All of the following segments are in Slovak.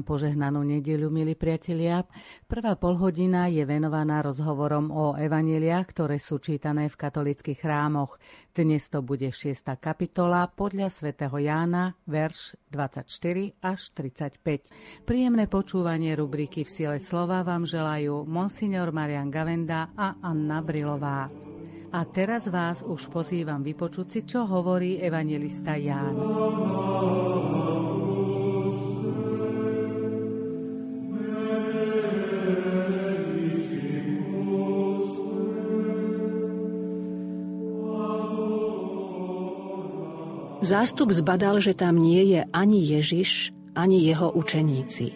Vám požehnanú nedeľu, milí priatelia. Prvá polhodina je venovaná rozhovorom o evaneliách, ktoré sú čítané v katolických chrámoch. Dnes to bude 6. kapitola podľa svätého Jána, verš 24 až 35. Príjemné počúvanie rubriky V sile slova vám želajú monsignor Marian Gavenda a Anna Brilová. A teraz vás už pozývam vypočuť si, čo hovorí evangelista Ján. Zástup zbadal, že tam nie je ani Ježiš, ani jeho učeníci.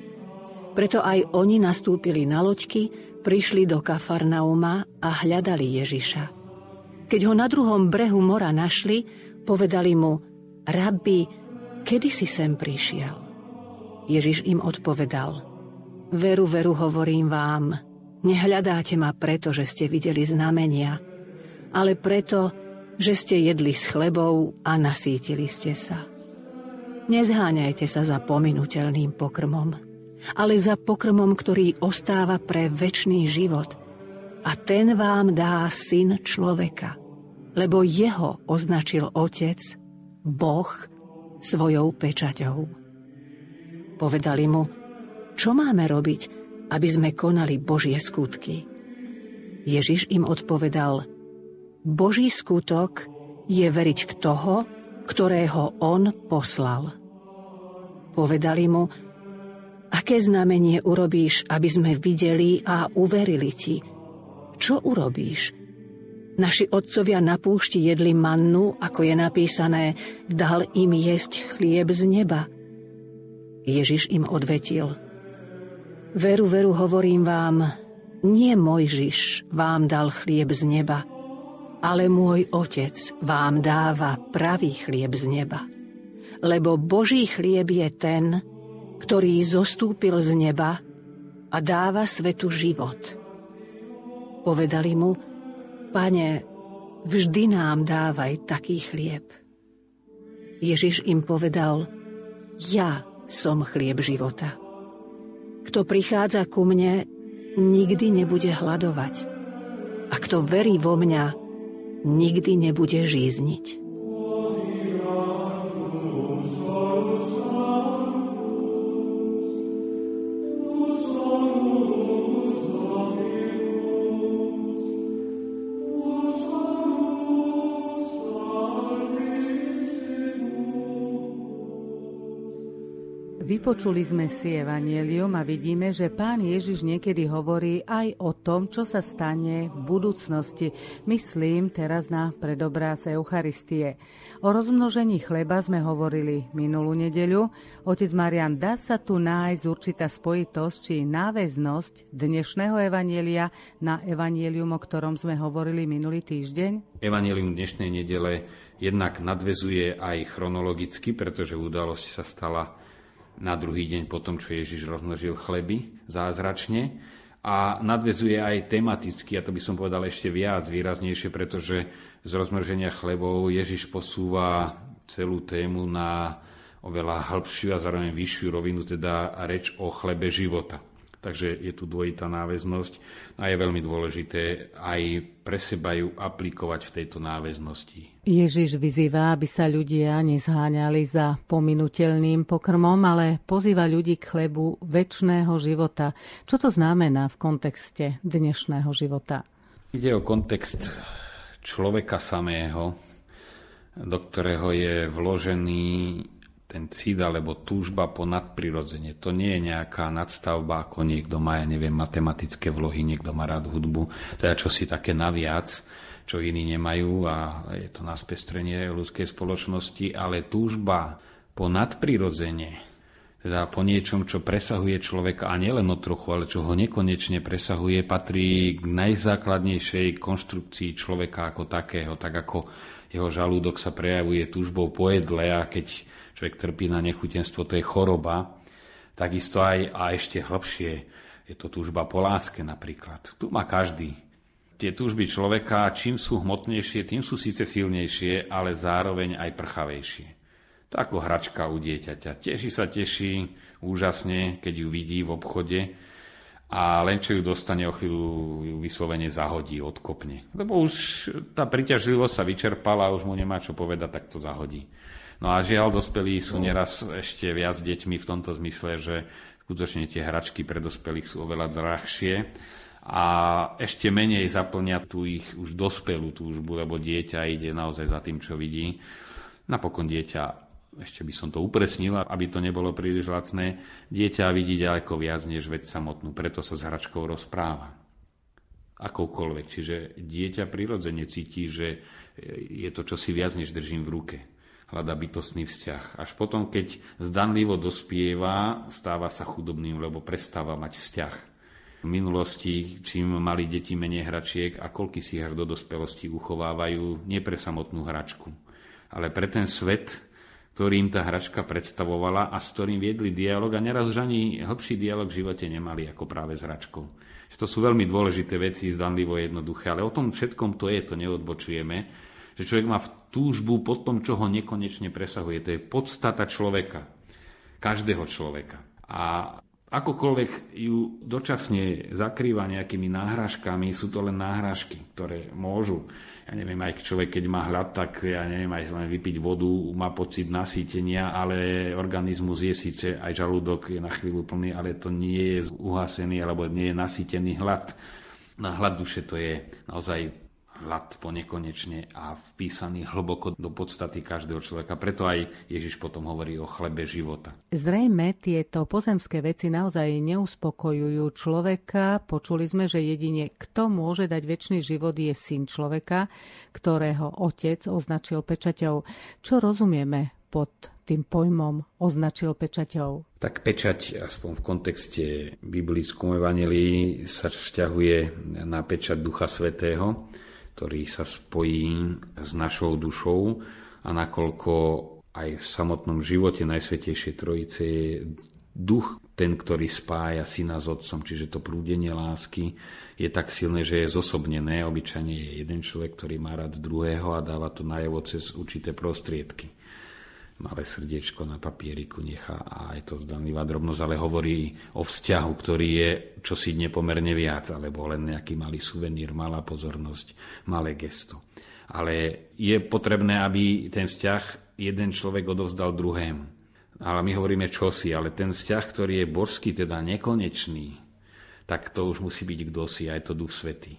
Preto aj oni nastúpili na loďky, prišli do Kafarnauma a hľadali Ježiša. Keď ho na druhom brehu mora našli, povedali mu, Rabbi, kedy si sem prišiel? Ježiš im odpovedal, Veru, veru, hovorím vám, nehľadáte ma preto, že ste videli znamenia, ale preto, že ste jedli s chlebou a nasítili ste sa. Nezháňajte sa za pominuteľným pokrmom, ale za pokrmom, ktorý ostáva pre väčší život. A ten vám dá syn človeka, lebo jeho označil otec, Boh, svojou pečaťou. Povedali mu, čo máme robiť, aby sme konali Božie skutky. Ježiš im odpovedal – Boží skutok je veriť v toho, ktorého on poslal. Povedali mu, aké znamenie urobíš, aby sme videli a uverili ti? Čo urobíš? Naši otcovia na púšti jedli mannu, ako je napísané, dal im jesť chlieb z neba. Ježiš im odvetil. Veru, veru, hovorím vám, nie Mojžiš vám dal chlieb z neba, ale môj Otec vám dáva pravý chlieb z neba. Lebo Boží chlieb je ten, ktorý zostúpil z neba a dáva svetu život. Povedali mu, pane, vždy nám dávaj taký chlieb. Ježiš im povedal, ja som chlieb života. Kto prichádza ku mne, nikdy nebude hľadovať. A kto verí vo mňa, nikdy nebude žízniť. Vypočuli sme si evanielium a vidíme, že pán Ježiš niekedy hovorí aj o tom, čo sa stane v budúcnosti. Myslím teraz na predobraz Eucharistie. O rozmnožení chleba sme hovorili minulú nedeľu. Otec Marian, dá sa tu nájsť určitá spojitosť či náväznosť dnešného evanielia na evanielium, o ktorom sme hovorili minulý týždeň? Evanielium dnešnej nedele jednak nadvezuje aj chronologicky, pretože udalosť sa stala na druhý deň po tom, čo Ježiš rozmnožil chleby zázračne a nadvezuje aj tematicky, a to by som povedal ešte viac, výraznejšie, pretože z rozmnoženia chlebov Ježiš posúva celú tému na oveľa hĺbšiu a zároveň vyššiu rovinu, teda reč o chlebe života. Takže je tu dvojitá náväznosť a je veľmi dôležité aj pre seba ju aplikovať v tejto náväznosti. Ježiš vyzýva, aby sa ľudia nezháňali za pominutelným pokrmom, ale pozýva ľudí k chlebu väčšného života. Čo to znamená v kontexte dnešného života? Ide o kontext človeka samého, do ktorého je vložený ten cít alebo túžba po nadprirodzene. To nie je nejaká nadstavba, ako niekto má, ja neviem, matematické vlohy, niekto má rád hudbu, teda čo si také naviac, čo iní nemajú a je to na spestrenie ľudskej spoločnosti, ale túžba po nadprirodzene, teda po niečom, čo presahuje človeka a nielen o trochu, ale čo ho nekonečne presahuje, patrí k najzákladnejšej konštrukcii človeka ako takého, tak ako jeho žalúdok sa prejavuje túžbou po jedle a keď človek trpí na nechutenstvo, to je choroba. Takisto aj, a ešte hlbšie, je to túžba po láske napríklad. Tu má každý. Tie túžby človeka, čím sú hmotnejšie, tým sú síce silnejšie, ale zároveň aj prchavejšie. To ako hračka u dieťaťa. Teší sa, teší úžasne, keď ju vidí v obchode a len čo ju dostane o chvíľu ju vyslovene zahodí, odkopne. Lebo už tá priťažlivosť sa vyčerpala a už mu nemá čo povedať, tak to zahodí. No a žiaľ, dospelí sú neraz ešte viac deťmi v tomto zmysle, že skutočne tie hračky pre dospelých sú oveľa drahšie a ešte menej zaplňa tú ich už dospelú túžbu, lebo dieťa ide naozaj za tým, čo vidí. Napokon dieťa ešte by som to upresnil, aby to nebolo príliš lacné, dieťa vidí ďaleko viac než vec samotnú, preto sa s hračkou rozpráva. Akoukoľvek. Čiže dieťa prirodzene cíti, že je to čosi viac, než držím v ruke. Hľada bytostný vzťah. Až potom, keď zdanlivo dospieva, stáva sa chudobným, lebo prestáva mať vzťah. V minulosti, čím mali deti menej hračiek a koľky si her do dospelosti uchovávajú, nie pre samotnú hračku, ale pre ten svet, ktorým tá hračka predstavovala a s ktorým viedli dialog a neraz už ani hlbší dialog v živote nemali ako práve s hračkou. To sú veľmi dôležité veci, zdanlivo jednoduché, ale o tom všetkom to je, to neodbočujeme, že človek má v túžbu po tom, čo ho nekonečne presahuje. To je podstata človeka, každého človeka. A akokoľvek ju dočasne zakrýva nejakými náhražkami, sú to len náhražky, ktoré môžu ja neviem, aj človek, keď má hlad, tak ja neviem, aj len vypiť vodu, má pocit nasýtenia, ale organizmus je síce, aj žalúdok je na chvíľu plný, ale to nie je uhasený, alebo nie je nasýtený hlad. Na hlad duše to je naozaj hlad po nekonečne a vpísaný hlboko do podstaty každého človeka. Preto aj Ježiš potom hovorí o chlebe života. Zrejme tieto pozemské veci naozaj neuspokojujú človeka. Počuli sme, že jedine kto môže dať väčší život je syn človeka, ktorého otec označil pečaťou. Čo rozumieme pod tým pojmom označil pečaťou? Tak pečať, aspoň v kontexte biblickom evanelii, sa vzťahuje na pečať Ducha Svetého ktorý sa spojí s našou dušou a nakoľko aj v samotnom živote Najsvetejšej Trojice je duch ten, ktorý spája syna s otcom, čiže to prúdenie lásky je tak silné, že je zosobnené. Obyčajne je jeden človek, ktorý má rád druhého a dáva to najavo cez určité prostriedky malé srdiečko na papieriku nechá a je to zdanlivá drobnosť, ale hovorí o vzťahu, ktorý je čosi nepomerne viac, alebo len nejaký malý suvenír, malá pozornosť, malé gesto. Ale je potrebné, aby ten vzťah jeden človek odovzdal druhému. Ale my hovoríme čosi, ale ten vzťah, ktorý je božský, teda nekonečný, tak to už musí byť kdo si, aj to Duch Svetý.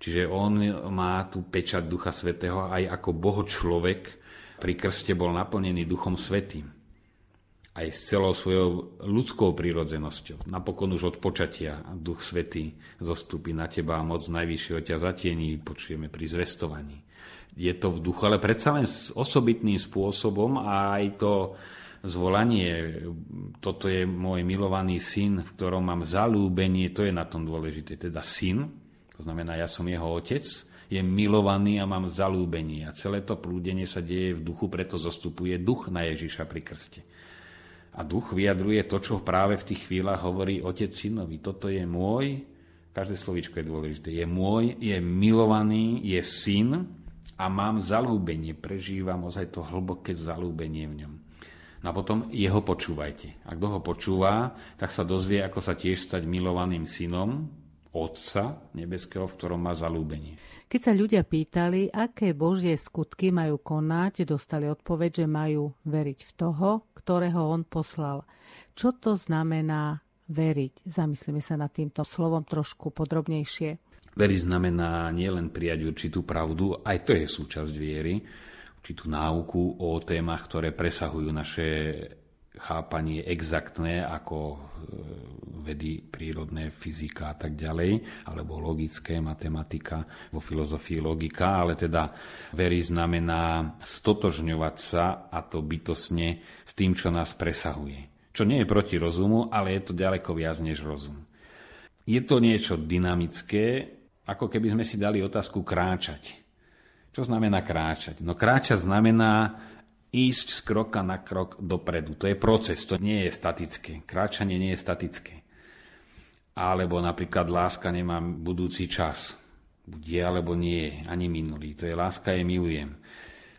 Čiže on má tú pečať Ducha Svetého aj ako Boho človek, pri krste bol naplnený Duchom Svetým. Aj s celou svojou ľudskou prírodzenosťou. Napokon už od počatia Duch Svetý zostupí na teba a moc najvyššieho ťa zatiení, počujeme pri zvestovaní. Je to v duchu, ale predsa len s osobitným spôsobom a aj to zvolanie, toto je môj milovaný syn, v ktorom mám zalúbenie, to je na tom dôležité. Teda syn, to znamená, ja som jeho otec, je milovaný a mám zalúbenie. A celé to prúdenie sa deje v duchu, preto zostupuje duch na Ježiša pri krste. A duch vyjadruje to, čo práve v tých chvíľach hovorí otec synovi. Toto je môj, každé slovíčko je dôležité, je môj, je milovaný, je syn a mám zalúbenie, prežívam ozaj to hlboké zalúbenie v ňom. No a potom jeho počúvajte. A kto ho počúva, tak sa dozvie, ako sa tiež stať milovaným synom Otca nebeského, v ktorom má zalúbenie. Keď sa ľudia pýtali, aké božie skutky majú konať, dostali odpoveď, že majú veriť v toho, ktorého on poslal. Čo to znamená veriť? Zamyslíme sa nad týmto slovom trošku podrobnejšie. Veriť znamená nielen prijať určitú pravdu, aj to je súčasť viery, určitú náuku o témach, ktoré presahujú naše chápanie exaktné ako e, vedy prírodné, fyzika a tak ďalej, alebo logické, matematika, vo filozofii logika, ale teda verí znamená stotožňovať sa a to bytosne s tým, čo nás presahuje. Čo nie je proti rozumu, ale je to ďaleko viac než rozum. Je to niečo dynamické, ako keby sme si dali otázku kráčať. Čo znamená kráčať? No kráčať znamená ísť z kroka na krok dopredu. To je proces, to nie je statické. Kráčanie nie je statické. Alebo napríklad láska nemá budúci čas. Buď alebo nie je, ani minulý. To je láska, je milujem.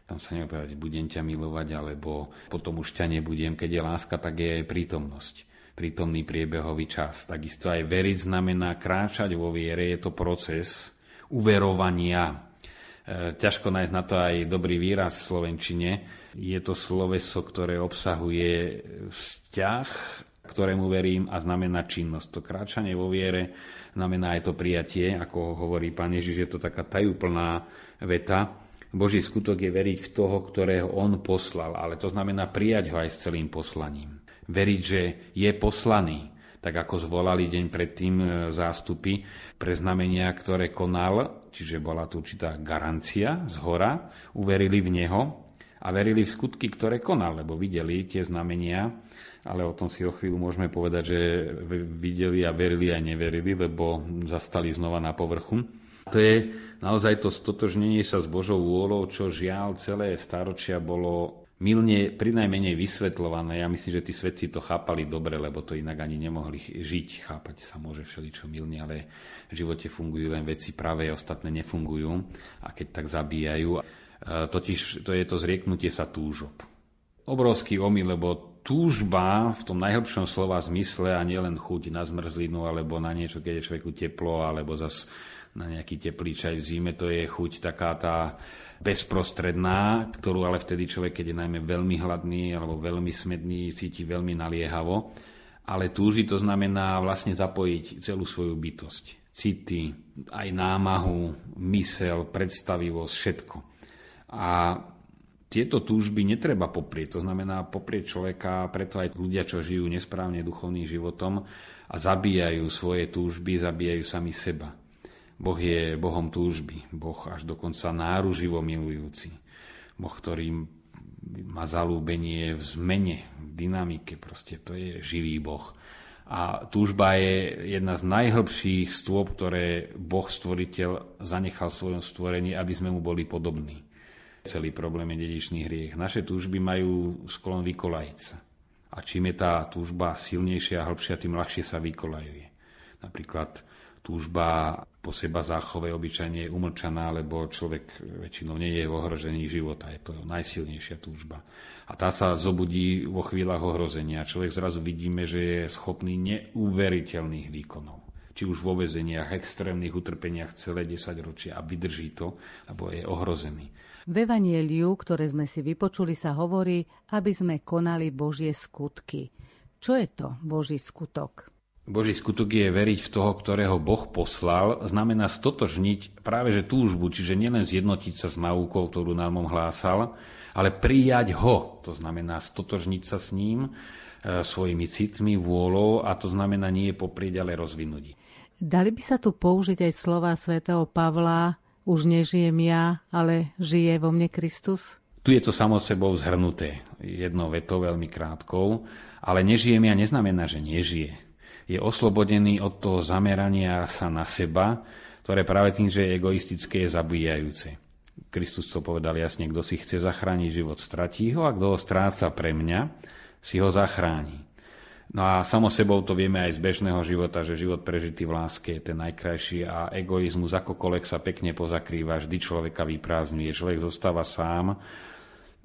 Tam sa nebude budem ťa milovať, alebo potom už ťa nebudem. Keď je láska, tak je aj prítomnosť prítomný priebehový čas. Takisto aj veriť znamená kráčať vo viere, je to proces uverovania. E, ťažko nájsť na to aj dobrý výraz v Slovenčine. Je to sloveso, ktoré obsahuje vzťah, ktorému verím a znamená činnosť. To kráčanie vo viere znamená aj to prijatie, ako hovorí pán Ježiš, je to taká tajúplná veta. Boží skutok je veriť v toho, ktorého on poslal, ale to znamená prijať ho aj s celým poslaním. Veriť, že je poslaný, tak ako zvolali deň predtým e, zástupy pre znamenia, ktoré konal, čiže bola tu určitá garancia z hora, uverili v Neho a verili v skutky, ktoré konal, lebo videli tie znamenia, ale o tom si o chvíľu môžeme povedať, že videli a verili aj neverili, lebo zastali znova na povrchu. To je naozaj to stotožnenie sa s Božou vôľou, čo žiaľ celé staročia bolo milne prinajmenej vysvetľované. Ja myslím, že tí svetci to chápali dobre, lebo to inak ani nemohli žiť. Chápať sa môže všeličo milne, ale v živote fungujú len veci pravé, ostatné nefungujú a keď tak zabíjajú. E, totiž to je to zrieknutie sa túžob. Obrovský omyl, lebo túžba v tom najhlbšom slova zmysle a nielen chuť na zmrzlinu alebo na niečo, keď je človeku teplo alebo zas na nejaký teplý čaj v zime, to je chuť taká tá bezprostredná, ktorú ale vtedy človek, keď je najmä veľmi hladný alebo veľmi smedný, cíti veľmi naliehavo. Ale túži to znamená vlastne zapojiť celú svoju bytosť. City, aj námahu, mysel, predstavivosť, všetko. A tieto túžby netreba poprieť. To znamená poprieť človeka, preto aj ľudia, čo žijú nesprávne duchovným životom a zabíjajú svoje túžby, zabíjajú sami seba. Boh je Bohom túžby, Boh až dokonca náruživo milujúci. Boh, ktorý má zalúbenie v zmene, v dynamike, proste to je živý Boh. A túžba je jedna z najhlbších stôp, ktoré Boh stvoriteľ zanechal v svojom stvorení, aby sme mu boli podobní. Celý problém je dedičný hriech. Naše túžby majú sklon vykolajiť sa. A čím je tá túžba silnejšia a hĺbšia, tým ľahšie sa vykolajuje. Napríklad túžba po seba záchove obyčajne je umlčaná, lebo človek väčšinou nie je v ohrození života. Je to najsilnejšia túžba. A tá sa zobudí vo chvíľach ohrozenia. Človek zrazu vidíme, že je schopný neuveriteľných výkonov. Či už vo vezeniach, extrémnych utrpeniach celé 10 ročia a vydrží to, alebo je ohrozený. V Evanieliu, ktoré sme si vypočuli, sa hovorí, aby sme konali Božie skutky. Čo je to Boží skutok? Boží skutok je veriť v toho, ktorého Boh poslal, znamená stotožniť práve že túžbu, čiže nielen zjednotiť sa s náukou, ktorú nám on hlásal, ale prijať ho, to znamená stotožniť sa s ním, e, svojimi citmi, vôľou a to znamená nie poprieť, ale rozvinúť. Dali by sa tu použiť aj slova svätého Pavla, už nežijem ja, ale žije vo mne Kristus? Tu je to samo sebou zhrnuté, jednou vetou veľmi krátkou, ale nežijem ja neznamená, že nežije je oslobodený od toho zamerania sa na seba, ktoré práve tým, že je egoistické, je zabíjajúce. Kristus to povedal jasne, kto si chce zachrániť život, stratí ho a kto ho stráca pre mňa, si ho zachráni. No a samo sebou to vieme aj z bežného života, že život prežitý v láske je ten najkrajší a egoizmus akokoľvek sa pekne pozakrýva, vždy človeka vyprázdňuje. Človek zostáva sám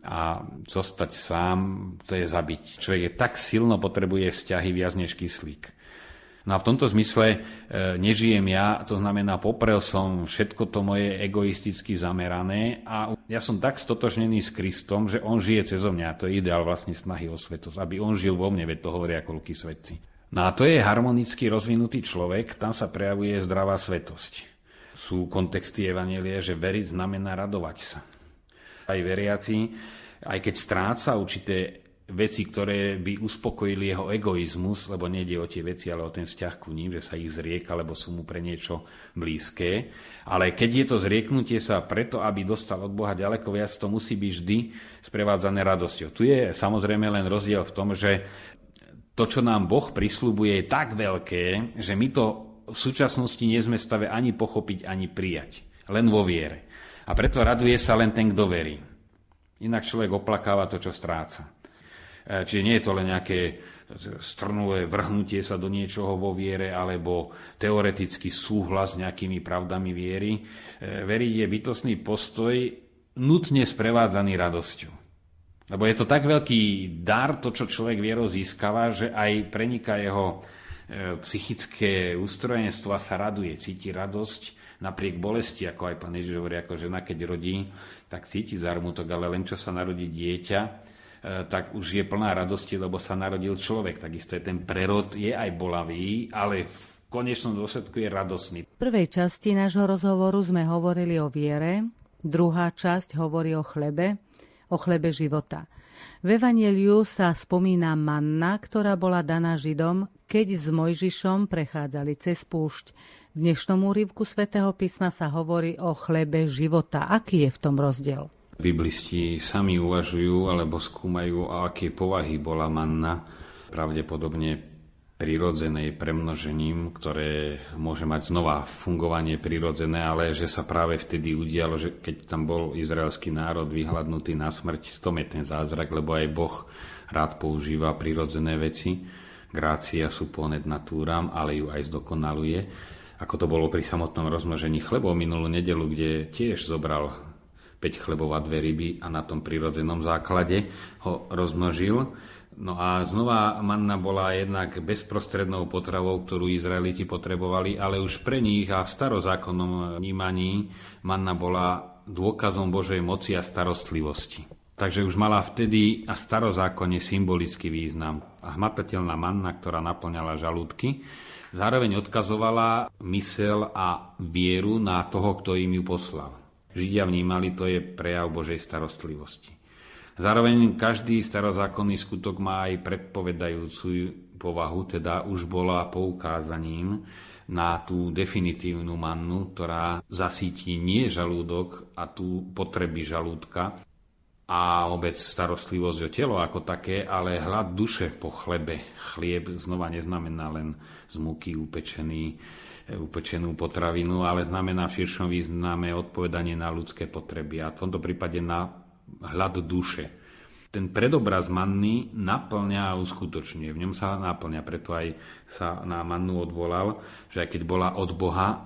a zostať sám, to je zabiť. Človek je tak silno potrebuje vzťahy viac než kyslík. No a v tomto zmysle e, nežijem ja, to znamená poprel som všetko to moje egoisticky zamerané a ja som tak stotožnený s Kristom, že on žije cez mňa. To je ideál vlastne snahy o svetosť, aby on žil vo mne, veď to hovoria koľký svetci. No a to je harmonicky rozvinutý človek, tam sa prejavuje zdravá svetosť. Sú kontexty Evanielie, že veriť znamená radovať sa. Aj veriaci, aj keď stráca určité veci, ktoré by uspokojili jeho egoizmus, lebo nejde o tie veci, ale o ten vzťah ku ním, že sa ich zrieka, lebo sú mu pre niečo blízke. Ale keď je to zrieknutie sa preto, aby dostal od Boha ďaleko viac, to musí byť vždy sprevádzané radosťou. Tu je samozrejme len rozdiel v tom, že to, čo nám Boh prislúbuje, je tak veľké, že my to v súčasnosti nie sme stave ani pochopiť, ani prijať. Len vo viere. A preto raduje sa len ten, kto verí. Inak človek oplakáva to, čo stráca. E, čiže nie je to len nejaké strnulé vrhnutie sa do niečoho vo viere alebo teoretický súhlas s nejakými pravdami viery. E, veriť je bytostný postoj nutne sprevádzaný radosťou. Lebo je to tak veľký dar, to, čo človek vierou získava, že aj preniká jeho e, psychické ústrojenstvo a sa raduje, cíti radosť napriek bolesti, ako aj pán Ježiš hovorí, ako žena, keď rodí, tak cíti zármutok, ale len čo sa narodí dieťa, tak už je plná radosti, lebo sa narodil človek. Takisto je ten prerod, je aj bolavý, ale v konečnom dôsledku je radosný. V prvej časti nášho rozhovoru sme hovorili o viere, druhá časť hovorí o chlebe, o chlebe života. V Evangeliu sa spomína manna, ktorá bola daná Židom, keď s Mojžišom prechádzali cez púšť. V dnešnom úrivku svätého písma sa hovorí o chlebe života. Aký je v tom rozdiel? Biblisti sami uvažujú alebo skúmajú, o aké povahy bola manna. Pravdepodobne prirodzenej premnožením, ktoré môže mať znova fungovanie prirodzené, ale že sa práve vtedy udialo, že keď tam bol izraelský národ vyhľadnutý na smrť, to je ten zázrak, lebo aj Boh rád používa prirodzené veci. Grácia ponet natúram, ale ju aj zdokonaluje. Ako to bolo pri samotnom rozmnožení chlebov minulú nedelu, kde tiež zobral 5 chlebov a dve ryby a na tom prirodzenom základe ho rozmnožil No a znova manna bola jednak bezprostrednou potravou, ktorú Izraeliti potrebovali, ale už pre nich a v starozákonnom vnímaní manna bola dôkazom Božej moci a starostlivosti. Takže už mala vtedy a starozákonne symbolický význam. A hmatateľná manna, ktorá naplňala žalúdky, zároveň odkazovala mysel a vieru na toho, kto im ju poslal. Židia vnímali, to je prejav Božej starostlivosti. Zároveň každý starozákonný skutok má aj predpovedajúcu povahu, teda už bola poukázaním na tú definitívnu mannu, ktorá zasíti nie žalúdok a tú potreby žalúdka a vôbec starostlivosť o telo ako také, ale hlad duše po chlebe. Chlieb znova neznamená len z múky upečený, upečenú potravinu, ale znamená v širšom význame odpovedanie na ľudské potreby a v tomto prípade na hľad duše. Ten predobraz manny naplňa a uskutočňuje. V ňom sa naplňa, preto aj sa na mannu odvolal, že aj keď bola od Boha,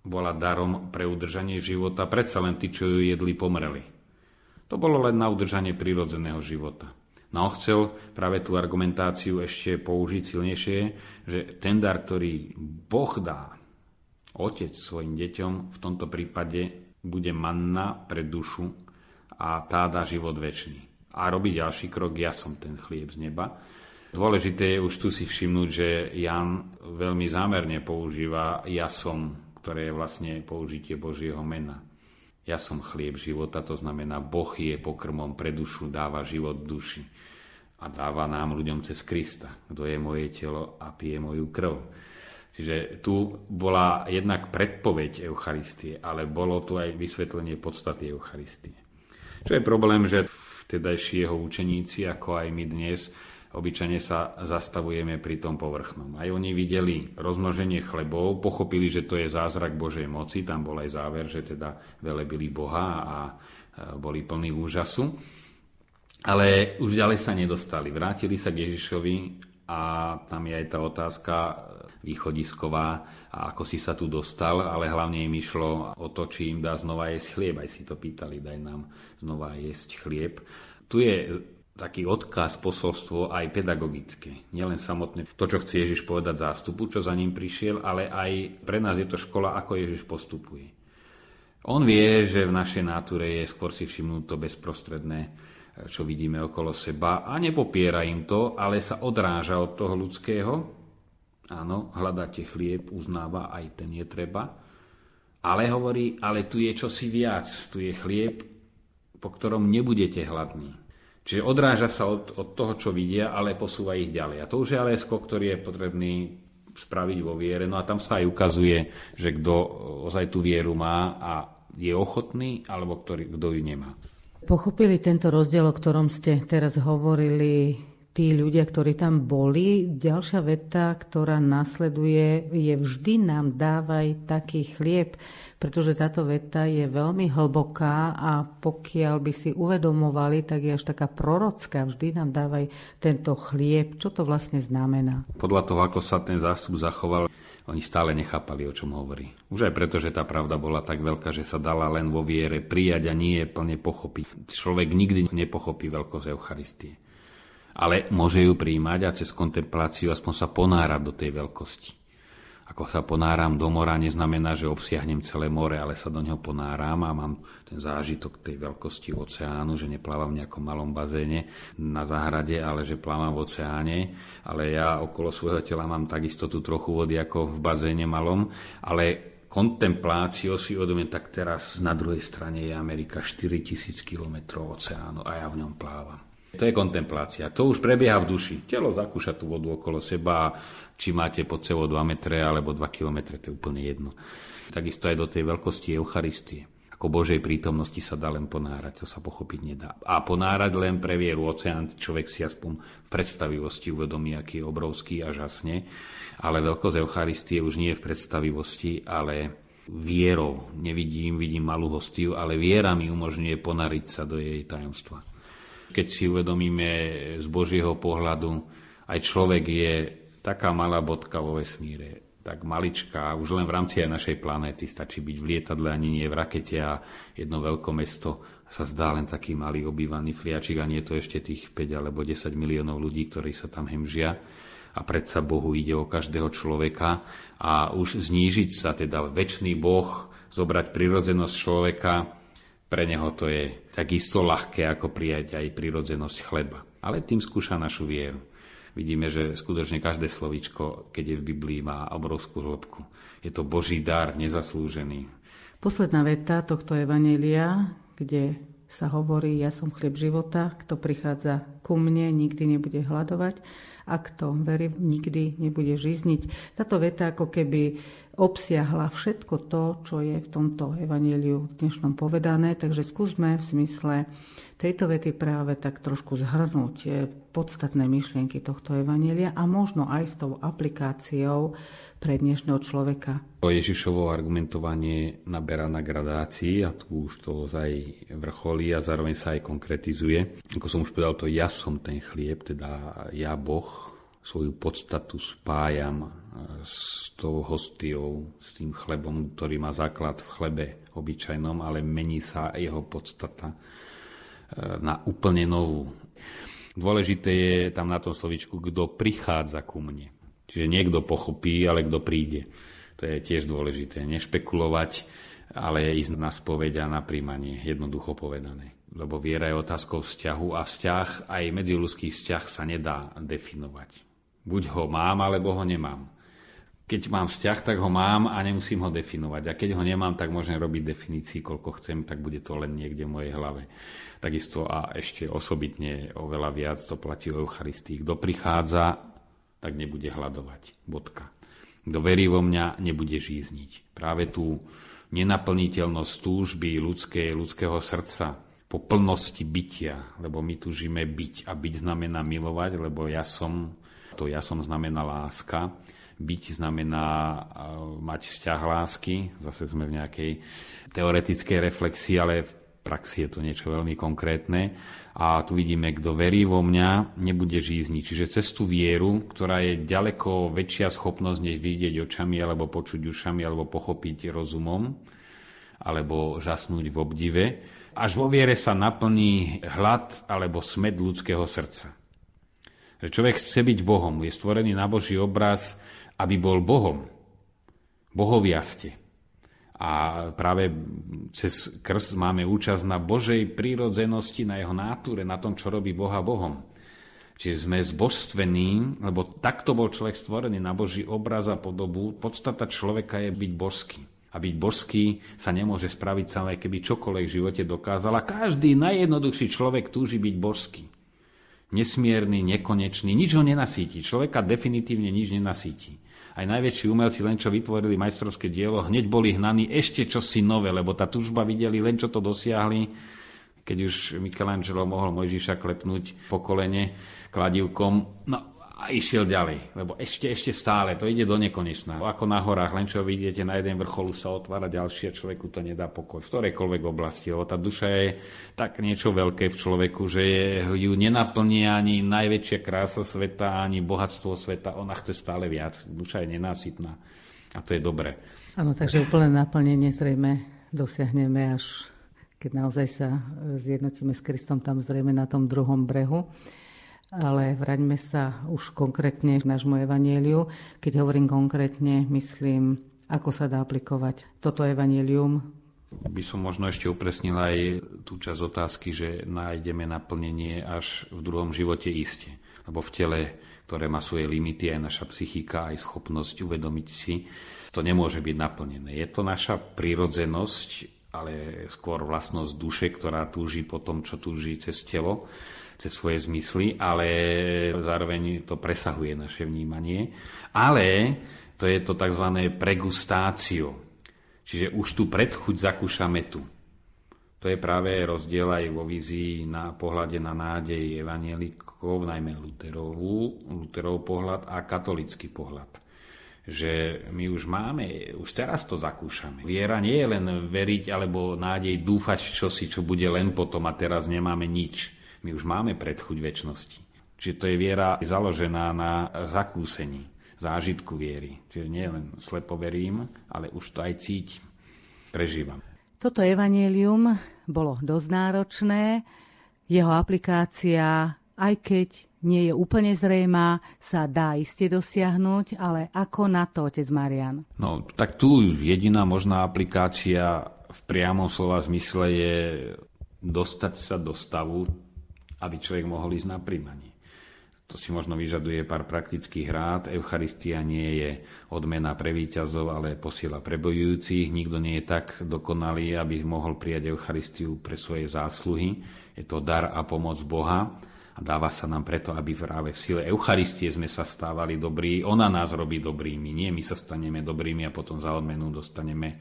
bola darom pre udržanie života, predsa len tí, čo ju jedli, pomreli. To bolo len na udržanie prírodzeného života. No on chcel práve tú argumentáciu ešte použiť silnejšie, že ten dar, ktorý Boh dá, otec svojim deťom, v tomto prípade bude manna pre dušu a tá dá život väčší. A robí ďalší krok, ja som ten chlieb z neba. Dôležité je už tu si všimnúť, že Jan veľmi zámerne používa ja som, ktoré je vlastne použitie Božieho mena. Ja som chlieb života, to znamená, Boh je pokrmom pre dušu, dáva život duši a dáva nám ľuďom cez Krista, kto je moje telo a pije moju krv. Čiže tu bola jednak predpoveď Eucharistie, ale bolo tu aj vysvetlenie podstaty Eucharistie. Čo je problém, že vtedajší jeho učeníci, ako aj my dnes, obyčajne sa zastavujeme pri tom povrchnom. Aj oni videli rozmnoženie chlebov, pochopili, že to je zázrak Božej moci, tam bol aj záver, že teda velebili Boha a boli plní úžasu. Ale už ďalej sa nedostali. Vrátili sa k Ježišovi a tam je aj tá otázka, východisková a ako si sa tu dostal, ale hlavne im išlo o to, či im dá znova jesť chlieb. Aj si to pýtali, daj nám znova jesť chlieb. Tu je taký odkaz, posolstvo aj pedagogické. Nielen samotné to, čo chce Ježiš povedať zástupu, čo za ním prišiel, ale aj pre nás je to škola, ako Ježiš postupuje. On vie, že v našej náture je skôr si všimnúť to bezprostredné, čo vidíme okolo seba a nepopiera im to, ale sa odráža od toho ľudského Áno, hľadáte chlieb, uznáva, aj ten je treba. Ale hovorí, ale tu je čosi viac. Tu je chlieb, po ktorom nebudete hladní. Čiže odráža sa od, od toho, čo vidia, ale posúva ich ďalej. A to už je ale skok, ktorý je potrebný spraviť vo viere. No a tam sa aj ukazuje, že kto ozaj tú vieru má a je ochotný, alebo kto ju nemá. Pochopili tento rozdiel, o ktorom ste teraz hovorili, tí ľudia, ktorí tam boli. Ďalšia veta, ktorá nasleduje, je vždy nám dávaj taký chlieb, pretože táto veta je veľmi hlboká a pokiaľ by si uvedomovali, tak je až taká prorocká. Vždy nám dávaj tento chlieb. Čo to vlastne znamená? Podľa toho, ako sa ten zástup zachoval, oni stále nechápali, o čom hovorí. Už aj preto, že tá pravda bola tak veľká, že sa dala len vo viere prijať a nie plne pochopiť. Človek nikdy nepochopí veľkosť Eucharistie. Ale môže ju príjmať a cez kontempláciu aspoň sa ponárať do tej veľkosti. Ako sa ponáram do mora, neznamená, že obsiahnem celé more, ale sa do neho ponáram a mám ten zážitok tej veľkosti oceánu, že neplávam v nejakom malom bazéne na záhrade, ale že plávam v oceáne. Ale ja okolo svojho tela mám takisto tú trochu vody ako v bazéne malom, ale kontempláciou si uvedomím, tak teraz na druhej strane je Amerika 4000 km oceánu a ja v ňom plávam. To je kontemplácia. To už prebieha v duši. Telo zakúša tú vodu okolo seba, či máte pod sebou 2 metre alebo 2 kilometre, to je úplne jedno. Takisto aj do tej veľkosti Eucharistie. Ako Božej prítomnosti sa dá len ponárať, to sa pochopiť nedá. A ponárať len pre vieru oceán, človek si aspoň v predstavivosti uvedomí, aký je obrovský a žasne. Ale veľkosť Eucharistie už nie je v predstavivosti, ale vierou. Nevidím, vidím malú hostiu, ale viera mi umožňuje ponariť sa do jej tajomstva. Keď si uvedomíme z Božieho pohľadu, aj človek je taká malá bodka vo vesmíre, tak maličká, už len v rámci aj našej planéty stačí byť v lietadle, ani nie v rakete a jedno veľké mesto sa zdá len taký malý obývaný fliačik a nie je to ešte tých 5 alebo 10 miliónov ľudí, ktorí sa tam hemžia. A predsa Bohu ide o každého človeka. A už znížiť sa, teda väčší Boh, zobrať prirodzenosť človeka, pre neho to je takisto ľahké, ako prijať aj prirodzenosť chleba. Ale tým skúša našu vieru. Vidíme, že skutočne každé slovíčko, keď je v Biblii, má obrovskú hĺbku. Je to Boží dar, nezaslúžený. Posledná veta tohto evanelia, kde sa hovorí, ja som chlieb života, kto prichádza ku mne, nikdy nebude hľadovať a kto verí, nikdy nebude žizniť. Táto veta ako keby obsiahla všetko to, čo je v tomto evaníliu dnešnom povedané, takže skúsme v zmysle tejto vety práve tak trošku zhrnúť podstatné myšlienky tohto evanília a možno aj s tou aplikáciou pre dnešného človeka. Ježišovo argumentovanie naberá na gradácii a tu už to ozaj vrcholí a zároveň sa aj konkretizuje. Ako som už povedal, to ja som ten chlieb, teda ja Boh, svoju podstatu spájam e, s tou hostiou, s tým chlebom, ktorý má základ v chlebe obyčajnom, ale mení sa jeho podstata e, na úplne novú. Dôležité je tam na tom slovičku, kto prichádza ku mne. Čiže niekto pochopí, ale kto príde. To je tiež dôležité. Nešpekulovať, ale ísť na spoveď a na príjmanie, jednoducho povedané. Lebo viera je otázkou vzťahu a vzťah, aj medziludský vzťah sa nedá definovať Buď ho mám, alebo ho nemám. Keď mám vzťah, tak ho mám a nemusím ho definovať. A keď ho nemám, tak môžem robiť definícii, koľko chcem, tak bude to len niekde v mojej hlave. Takisto a ešte osobitne oveľa viac to platí o Eucharistii. Kto prichádza, tak nebude hľadovať. Bodka. Kto verí vo mňa, nebude žízniť. Práve tú nenaplniteľnosť túžby ľudské, ľudského srdca, po plnosti bytia, lebo my tužíme byť a byť znamená milovať, lebo ja som to ja som znamená láska, byť znamená mať vzťah lásky, zase sme v nejakej teoretickej reflexii, ale v praxi je to niečo veľmi konkrétne. A tu vidíme, kto verí vo mňa, nebude žízniť. Čiže cez tú vieru, ktorá je ďaleko väčšia schopnosť, než vidieť očami, alebo počuť ušami, alebo pochopiť rozumom, alebo žasnúť v obdive, až vo viere sa naplní hlad alebo smet ľudského srdca. Že človek chce byť Bohom, je stvorený na Boží obraz, aby bol Bohom. Bohovia ste. A práve cez krst máme účasť na Božej prírodzenosti, na jeho náture, na tom, čo robí Boha Bohom. Čiže sme zbožstvení, lebo takto bol človek stvorený na Boží obraz a podobu. Podstata človeka je byť božský. A byť božský sa nemôže spraviť aj keby čokoľvek v živote dokázal. A každý najjednoduchší človek túži byť božský nesmierny, nekonečný, nič ho nenasíti. Človeka definitívne nič nenasíti. Aj najväčší umelci, len čo vytvorili majstrovské dielo, hneď boli hnaní ešte čosi nové, lebo tá tužba videli, len čo to dosiahli, Keď už Michelangelo mohol Mojžiša klepnúť po kolene kladivkom, no a išiel ďalej, lebo ešte, ešte stále, to ide do nekonečná. Ako na horách, len čo vidíte, na jeden vrcholu sa otvára ďalšie, človeku to nedá pokoj v ktorejkoľvek oblasti, lebo tá duša je tak niečo veľké v človeku, že ju nenaplní ani najväčšia krása sveta, ani bohatstvo sveta, ona chce stále viac. Duša je nenásytná a to je dobré. Áno, takže úplné naplnenie zrejme dosiahneme až keď naozaj sa zjednotíme s Kristom tam zrejme na tom druhom brehu. Ale vraťme sa už konkrétne k nášmu evanieliu. Keď hovorím konkrétne, myslím, ako sa dá aplikovať toto evanielium. By som možno ešte upresnil aj tú časť otázky, že nájdeme naplnenie až v druhom živote iste. Lebo v tele, ktoré má svoje limity, aj naša psychika, aj schopnosť uvedomiť si, to nemôže byť naplnené. Je to naša prírodzenosť, ale skôr vlastnosť duše, ktorá túži po tom, čo túži cez telo cez svoje zmysly, ale zároveň to presahuje naše vnímanie. Ale to je to tzv. pregustácio. Čiže už tu predchuť zakúšame tu. To je práve rozdiel aj vo vízii na pohľade na nádej evanielikov, najmä Luterovú, Luterov pohľad a katolický pohľad že my už máme, už teraz to zakúšame. Viera nie je len veriť alebo nádej dúfať v čosi, čo bude len potom a teraz nemáme nič. My už máme predchuť väčšnosti. Čiže to je viera založená na zakúsení, zážitku viery. Čiže nie len slepo verím, ale už to aj cítim, prežívam. Toto evanelium bolo dosť náročné. Jeho aplikácia, aj keď nie je úplne zrejmá, sa dá iste dosiahnuť, ale ako na to, otec Marian? No, tak tu jediná možná aplikácia v priamom slova zmysle je dostať sa do stavu aby človek mohol ísť na príjmanie. To si možno vyžaduje pár praktických rád. Eucharistia nie je odmena pre výťazov, ale posiela pre bojujúcich. Nikto nie je tak dokonalý, aby mohol prijať Eucharistiu pre svoje zásluhy. Je to dar a pomoc Boha a dáva sa nám preto, aby práve v sile Eucharistie sme sa stávali dobrí. Ona nás robí dobrými, nie my sa staneme dobrými a potom za odmenu dostaneme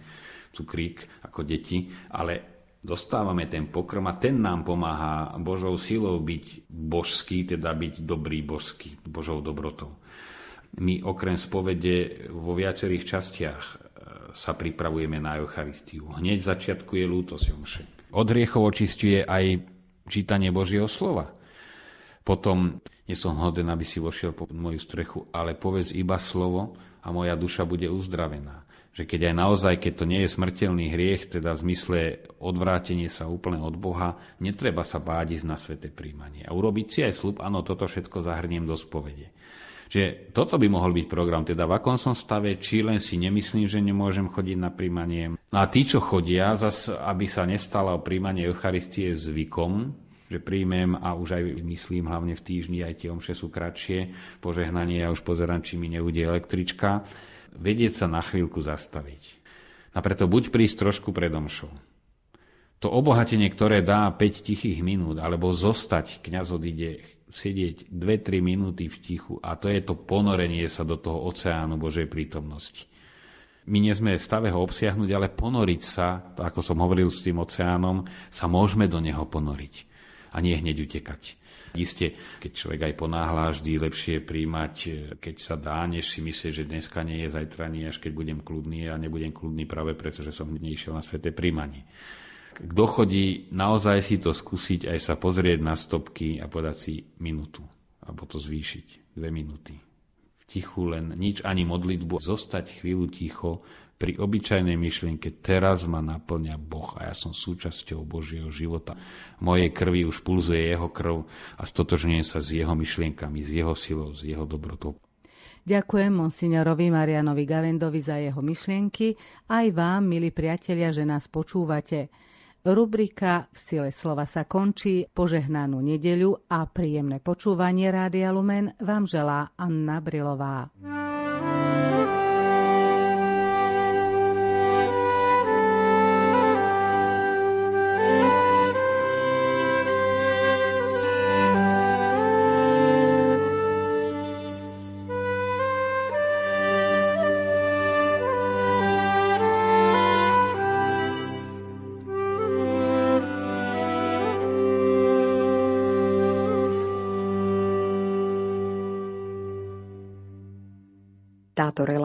cukrík ako deti, ale dostávame ten pokrm a ten nám pomáha Božou silou byť božský, teda byť dobrý božský, Božou dobrotou. My okrem spovede vo viacerých častiach e, sa pripravujeme na Eucharistiu. Hneď začiatku je lútosť omše. Od hriechov očistuje aj čítanie Božieho slova. Potom, nie som hoden, aby si vošiel po moju strechu, ale povedz iba slovo a moja duša bude uzdravená že keď aj naozaj, keď to nie je smrteľný hriech, teda v zmysle odvrátenie sa úplne od Boha, netreba sa báť ísť na sveté príjmanie. A urobiť si aj slub, áno, toto všetko zahrniem do spovede. Čiže toto by mohol byť program, teda v akom som stave, či len si nemyslím, že nemôžem chodiť na príjmanie. No a tí, čo chodia, zas, aby sa nestalo príjmanie Eucharistie zvykom, že príjmem a už aj myslím, hlavne v týždni, aj tie omše sú kratšie, požehnanie, ja už pozerám, či mi neudie električka, vedieť sa na chvíľku zastaviť. A preto buď prísť trošku pred. To obohatenie, ktoré dá 5 tichých minút, alebo zostať, kniaz odíde, sedieť 2-3 minúty v tichu a to je to ponorenie sa do toho oceánu Božej prítomnosti. My nie sme v stave ho obsiahnuť, ale ponoriť sa, ako som hovoril s tým oceánom, sa môžeme do neho ponoriť a nie hneď utekať. Isté, keď človek aj ponáhla, vždy lepšie príjmať, e, keď sa dá, než si myslieť, že dneska nie je, zajtra nie, až keď budem kľudný a nebudem kľudný práve preto, že som nešiel na sveté príjmanie. Kto chodí naozaj si to skúsiť, aj sa pozrieť na stopky a podať si minútu, alebo to zvýšiť, dve minúty. V tichu len nič, ani modlitbu, zostať chvíľu ticho, pri obyčajnej myšlienke teraz ma naplňa Boh a ja som súčasťou Božieho života. V mojej krvi už pulzuje jeho krv a stotožňujem sa s jeho myšlienkami, s jeho silou, s jeho dobrotou. Ďakujem monsignorovi Marianovi Gavendovi za jeho myšlienky, aj vám, milí priatelia, že nás počúvate. Rubrika V sile slova sa končí, požehnanú nedeľu a príjemné počúvanie Rádia Lumen vám želá Anna Brilová. Táto relácia